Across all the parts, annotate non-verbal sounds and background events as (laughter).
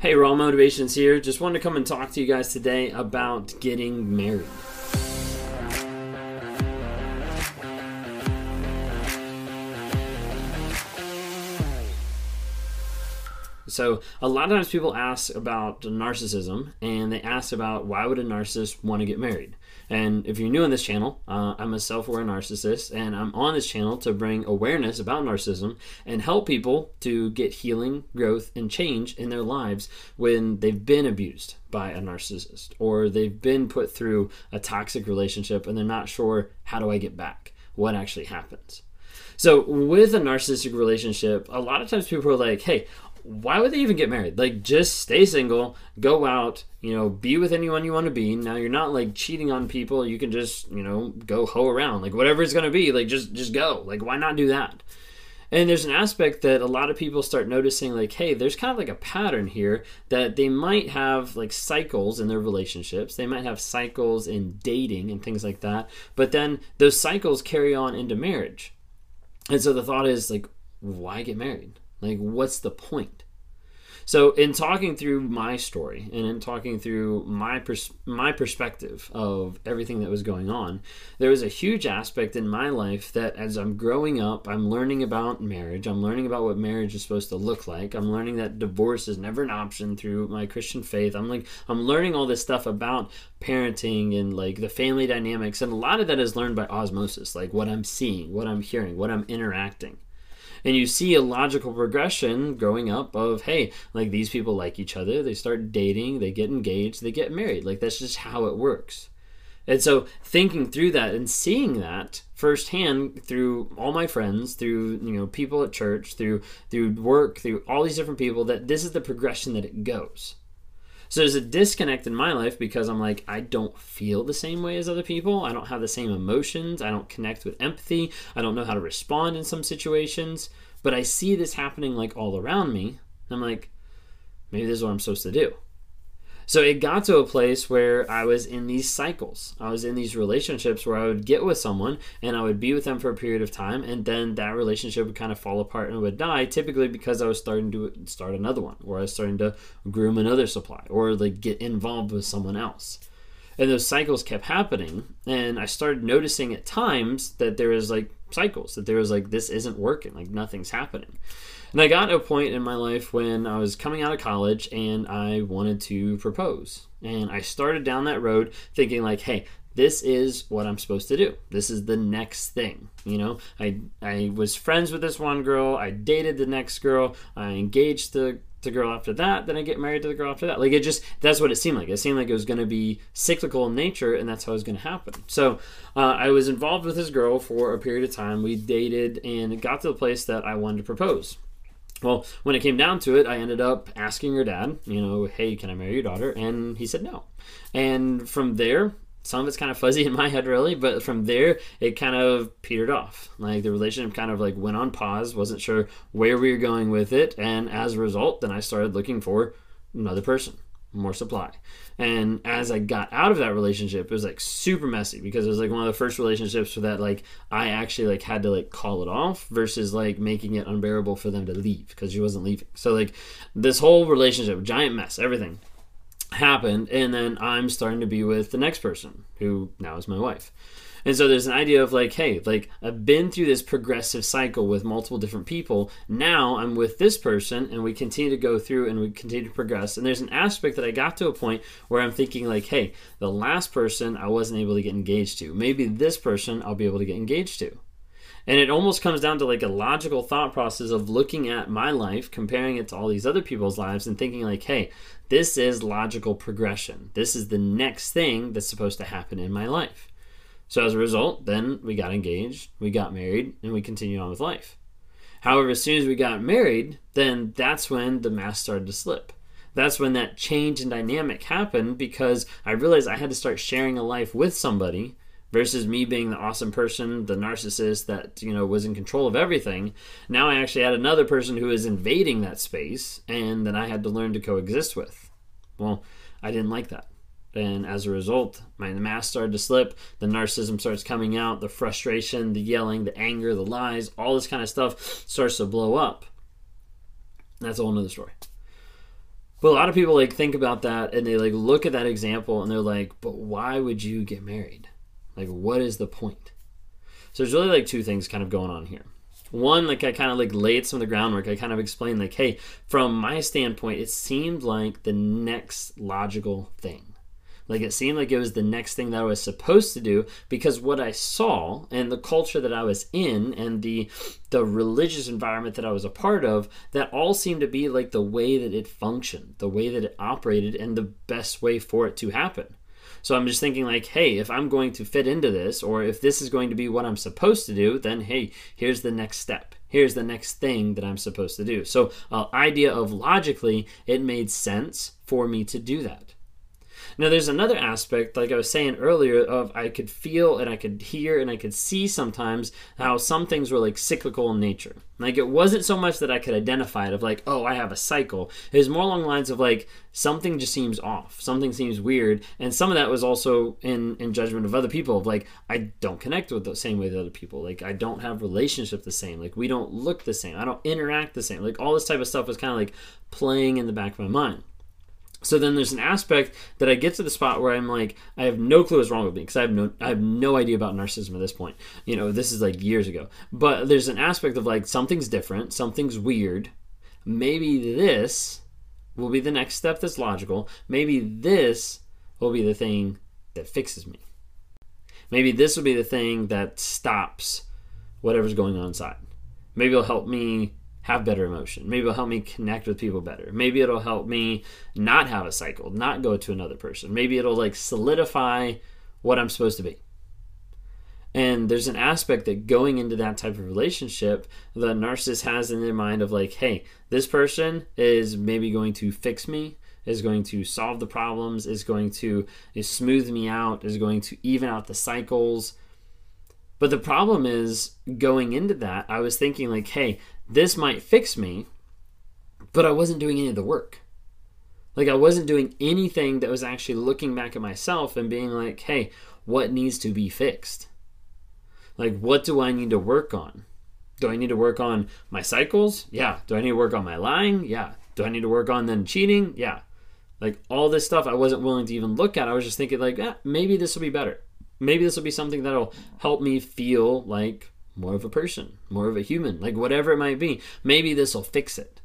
Hey, Raw Motivations here. Just wanted to come and talk to you guys today about getting married. So, a lot of times people ask about narcissism and they ask about why would a narcissist want to get married? And if you're new on this channel, uh, I'm a self aware narcissist, and I'm on this channel to bring awareness about narcissism and help people to get healing, growth, and change in their lives when they've been abused by a narcissist or they've been put through a toxic relationship and they're not sure how do I get back? What actually happens? So, with a narcissistic relationship, a lot of times people are like, hey, why would they even get married? Like, just stay single, go out, you know, be with anyone you want to be. Now, you're not like cheating on people. You can just, you know, go hoe around, like whatever it's gonna be. Like, just just go. Like, why not do that? And there's an aspect that a lot of people start noticing, like, hey, there's kind of like a pattern here that they might have like cycles in their relationships. They might have cycles in dating and things like that. But then those cycles carry on into marriage. And so the thought is, like, why get married? Like, what's the point? So, in talking through my story and in talking through my pers- my perspective of everything that was going on, there was a huge aspect in my life that as I'm growing up, I'm learning about marriage. I'm learning about what marriage is supposed to look like. I'm learning that divorce is never an option through my Christian faith. I'm like I'm learning all this stuff about parenting and like the family dynamics, and a lot of that is learned by osmosis, like what I'm seeing, what I'm hearing, what I'm interacting and you see a logical progression growing up of hey like these people like each other they start dating they get engaged they get married. Like that's just how it works. And so thinking through that and seeing that firsthand through all my friends through you know people at church through through work through all these different people that this is the progression that it goes so there's a disconnect in my life because I'm like, I don't feel the same way as other people. I don't have the same emotions. I don't connect with empathy. I don't know how to respond in some situations. But I see this happening like all around me. I'm like, maybe this is what I'm supposed to do. So it got to a place where I was in these cycles. I was in these relationships where I would get with someone and I would be with them for a period of time, and then that relationship would kind of fall apart and would die. Typically because I was starting to start another one, or I was starting to groom another supply, or like get involved with someone else. And those cycles kept happening, and I started noticing at times that there was like cycles, that there was like this isn't working, like nothing's happening. And I got to a point in my life when I was coming out of college and I wanted to propose. And I started down that road thinking, like, hey, this is what I'm supposed to do. This is the next thing. You know, I I was friends with this one girl. I dated the next girl. I engaged the the girl after that. Then I get married to the girl after that. Like it just that's what it seemed like. It seemed like it was going to be cyclical in nature, and that's how it was going to happen. So uh, I was involved with this girl for a period of time. We dated, and got to the place that I wanted to propose. Well, when it came down to it, I ended up asking her dad, you know, hey, can I marry your daughter? And he said no. And from there, some of it's kind of fuzzy in my head, really, but from there, it kind of petered off. Like the relationship kind of like went on pause, wasn't sure where we were going with it. And as a result, then I started looking for another person more supply. And as I got out of that relationship, it was like super messy because it was like one of the first relationships where that like I actually like had to like call it off versus like making it unbearable for them to leave because she wasn't leaving. So like this whole relationship, giant mess, everything happened and then I'm starting to be with the next person who now is my wife. And so there's an idea of like, hey, like I've been through this progressive cycle with multiple different people. Now I'm with this person and we continue to go through and we continue to progress. And there's an aspect that I got to a point where I'm thinking like, hey, the last person I wasn't able to get engaged to. Maybe this person I'll be able to get engaged to. And it almost comes down to like a logical thought process of looking at my life, comparing it to all these other people's lives, and thinking, like, hey, this is logical progression. This is the next thing that's supposed to happen in my life. So as a result, then we got engaged, we got married, and we continued on with life. However, as soon as we got married, then that's when the mask started to slip. That's when that change in dynamic happened because I realized I had to start sharing a life with somebody versus me being the awesome person, the narcissist that, you know, was in control of everything. Now I actually had another person who is invading that space and that I had to learn to coexist with. Well, I didn't like that. And as a result, my mask started to slip. The narcissism starts coming out. The frustration, the yelling, the anger, the lies, all this kind of stuff starts to blow up. That's a whole nother story. But a lot of people like think about that and they like look at that example and they're like, but why would you get married? Like, what is the point? So there's really like two things kind of going on here. One, like I kind of like laid some of the groundwork. I kind of explained like, hey, from my standpoint, it seemed like the next logical thing. Like it seemed like it was the next thing that I was supposed to do because what I saw and the culture that I was in and the the religious environment that I was a part of, that all seemed to be like the way that it functioned, the way that it operated, and the best way for it to happen. So I'm just thinking like, hey, if I'm going to fit into this, or if this is going to be what I'm supposed to do, then hey, here's the next step. Here's the next thing that I'm supposed to do. So, uh, idea of logically, it made sense for me to do that. Now, there's another aspect, like I was saying earlier, of I could feel and I could hear and I could see sometimes how some things were like cyclical in nature. Like it wasn't so much that I could identify it of like, oh, I have a cycle. It was more along lines of like something just seems off, something seems weird, and some of that was also in in judgment of other people of like I don't connect with the same way that other people. Like I don't have relationship the same. Like we don't look the same. I don't interact the same. Like all this type of stuff was kind of like playing in the back of my mind. So then there's an aspect that I get to the spot where I'm like, I have no clue what's wrong with me because I have no, I have no idea about narcissism at this point. You know, this is like years ago. But there's an aspect of like something's different, something's weird. Maybe this will be the next step that's logical. Maybe this will be the thing that fixes me. Maybe this will be the thing that stops whatever's going on inside. Maybe it'll help me have better emotion. Maybe it'll help me connect with people better. Maybe it'll help me not have a cycle, not go to another person. Maybe it'll like solidify what I'm supposed to be. And there's an aspect that going into that type of relationship, the narcissist has in their mind of like, hey, this person is maybe going to fix me, is going to solve the problems, is going to smooth me out, is going to even out the cycles. But the problem is going into that, I was thinking like, hey, this might fix me, but I wasn't doing any of the work. Like I wasn't doing anything that was actually looking back at myself and being like, hey, what needs to be fixed? Like, what do I need to work on? Do I need to work on my cycles? Yeah. Do I need to work on my lying? Yeah. Do I need to work on then cheating? Yeah. Like all this stuff I wasn't willing to even look at. I was just thinking like, yeah, maybe this will be better. Maybe this will be something that'll help me feel like more of a person, more of a human, like whatever it might be. Maybe this will fix it.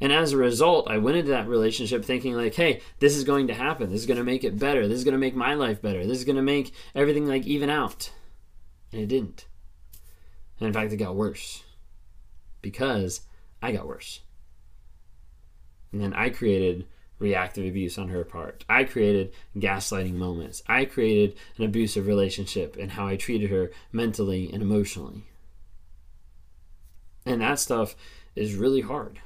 And as a result, I went into that relationship thinking, like, hey, this is going to happen. This is going to make it better. This is going to make my life better. This is going to make everything like even out. And it didn't. And in fact, it got worse because I got worse. And then I created reactive abuse on her part. I created gaslighting moments. I created an abusive relationship and how I treated her mentally and emotionally. And that stuff is really hard.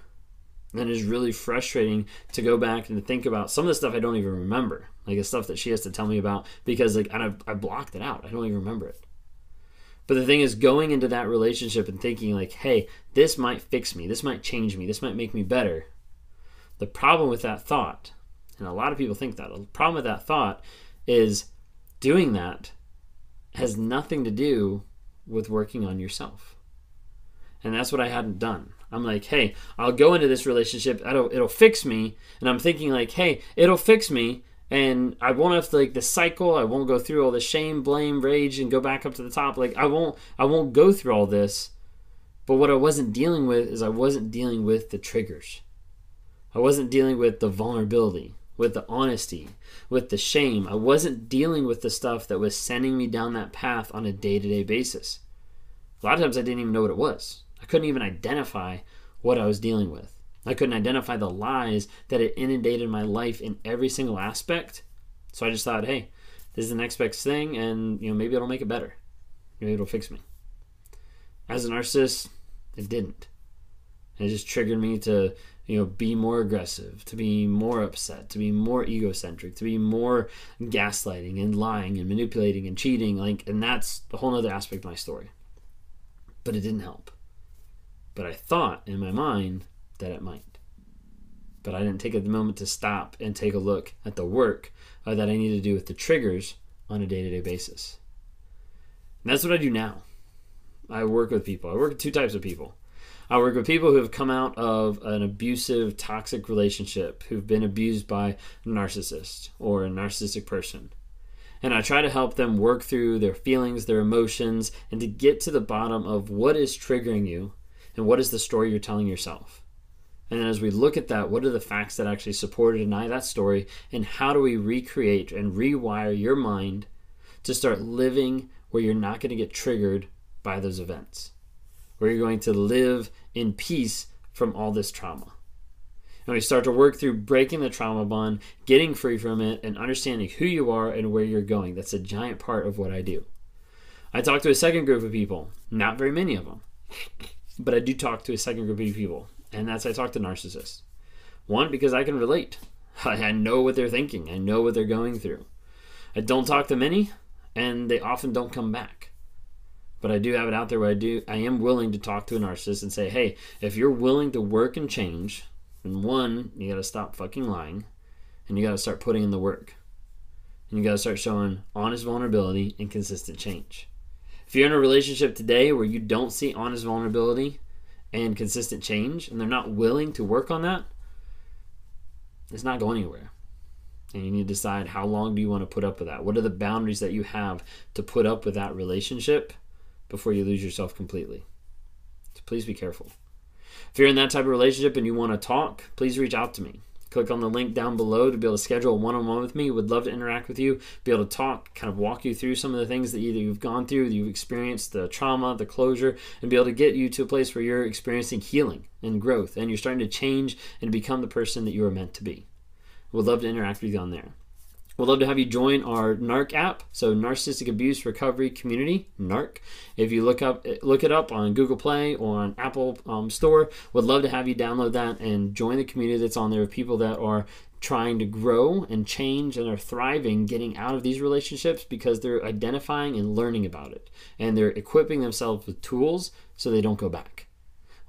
And is really frustrating to go back and to think about some of the stuff I don't even remember. Like the stuff that she has to tell me about because like I, I blocked it out. I don't even remember it. But the thing is, going into that relationship and thinking, like, hey, this might fix me, this might change me, this might make me better, the problem with that thought, and a lot of people think that, the problem with that thought is doing that has nothing to do with working on yourself. And that's what I hadn't done. I'm like, hey, I'll go into this relationship, it'll, it'll fix me. And I'm thinking, like, hey, it'll fix me. And I won't have to, like the cycle. I won't go through all the shame, blame, rage, and go back up to the top. Like I won't, I won't go through all this. But what I wasn't dealing with is I wasn't dealing with the triggers. I wasn't dealing with the vulnerability, with the honesty, with the shame. I wasn't dealing with the stuff that was sending me down that path on a day to day basis. A lot of times I didn't even know what it was. I couldn't even identify what I was dealing with. I couldn't identify the lies that had inundated my life in every single aspect. So I just thought, hey, this is the next best thing, and you know maybe it'll make it better. Maybe it'll fix me. As a narcissist, it didn't. It just triggered me to you know be more aggressive to be more upset to be more egocentric to be more gaslighting and lying and manipulating and cheating like and that's a whole other aspect of my story. But it didn't help. But i thought in my mind that it might. But i didn't take a moment to stop and take a look at the work uh, that i need to do with the triggers on a day-to-day basis. And that's what i do now. I work with people. I work with two types of people I work with people who have come out of an abusive, toxic relationship, who've been abused by a narcissist or a narcissistic person. And I try to help them work through their feelings, their emotions, and to get to the bottom of what is triggering you and what is the story you're telling yourself. And then as we look at that, what are the facts that actually support or deny that story? And how do we recreate and rewire your mind to start living where you're not going to get triggered by those events? Where you're going to live in peace from all this trauma. And we start to work through breaking the trauma bond, getting free from it, and understanding who you are and where you're going. That's a giant part of what I do. I talk to a second group of people, not very many of them, but I do talk to a second group of people and that's I talk to narcissists. One, because I can relate. (laughs) I know what they're thinking. I know what they're going through. I don't talk to many, and they often don't come back. But I do have it out there where I do. I am willing to talk to a narcissist and say, "Hey, if you're willing to work and change, then one, you got to stop fucking lying, and you got to start putting in the work, and you got to start showing honest vulnerability and consistent change." If you're in a relationship today where you don't see honest vulnerability and consistent change and they're not willing to work on that, it's not going anywhere. And you need to decide how long do you want to put up with that? What are the boundaries that you have to put up with that relationship before you lose yourself completely? So please be careful. If you're in that type of relationship and you want to talk, please reach out to me. Click on the link down below to be able to schedule a one on one with me. Would love to interact with you, be able to talk, kind of walk you through some of the things that either you've gone through, you've experienced, the trauma, the closure, and be able to get you to a place where you're experiencing healing and growth and you're starting to change and become the person that you are meant to be. Would love to interact with you on there. We'd love to have you join our NARC app, so Narcissistic Abuse Recovery Community, NARC. If you look up, look it up on Google Play or on Apple um, Store, would love to have you download that and join the community that's on there of people that are trying to grow and change and are thriving getting out of these relationships because they're identifying and learning about it and they're equipping themselves with tools so they don't go back.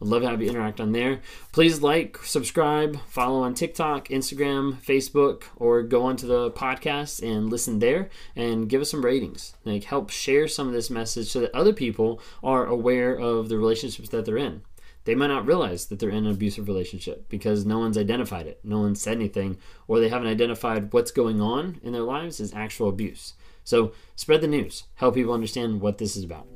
I'd love to have you interact on there. Please like, subscribe, follow on TikTok, Instagram, Facebook, or go onto the podcast and listen there and give us some ratings. Like help share some of this message so that other people are aware of the relationships that they're in. They might not realize that they're in an abusive relationship because no one's identified it. No one said anything, or they haven't identified what's going on in their lives as actual abuse. So spread the news. Help people understand what this is about.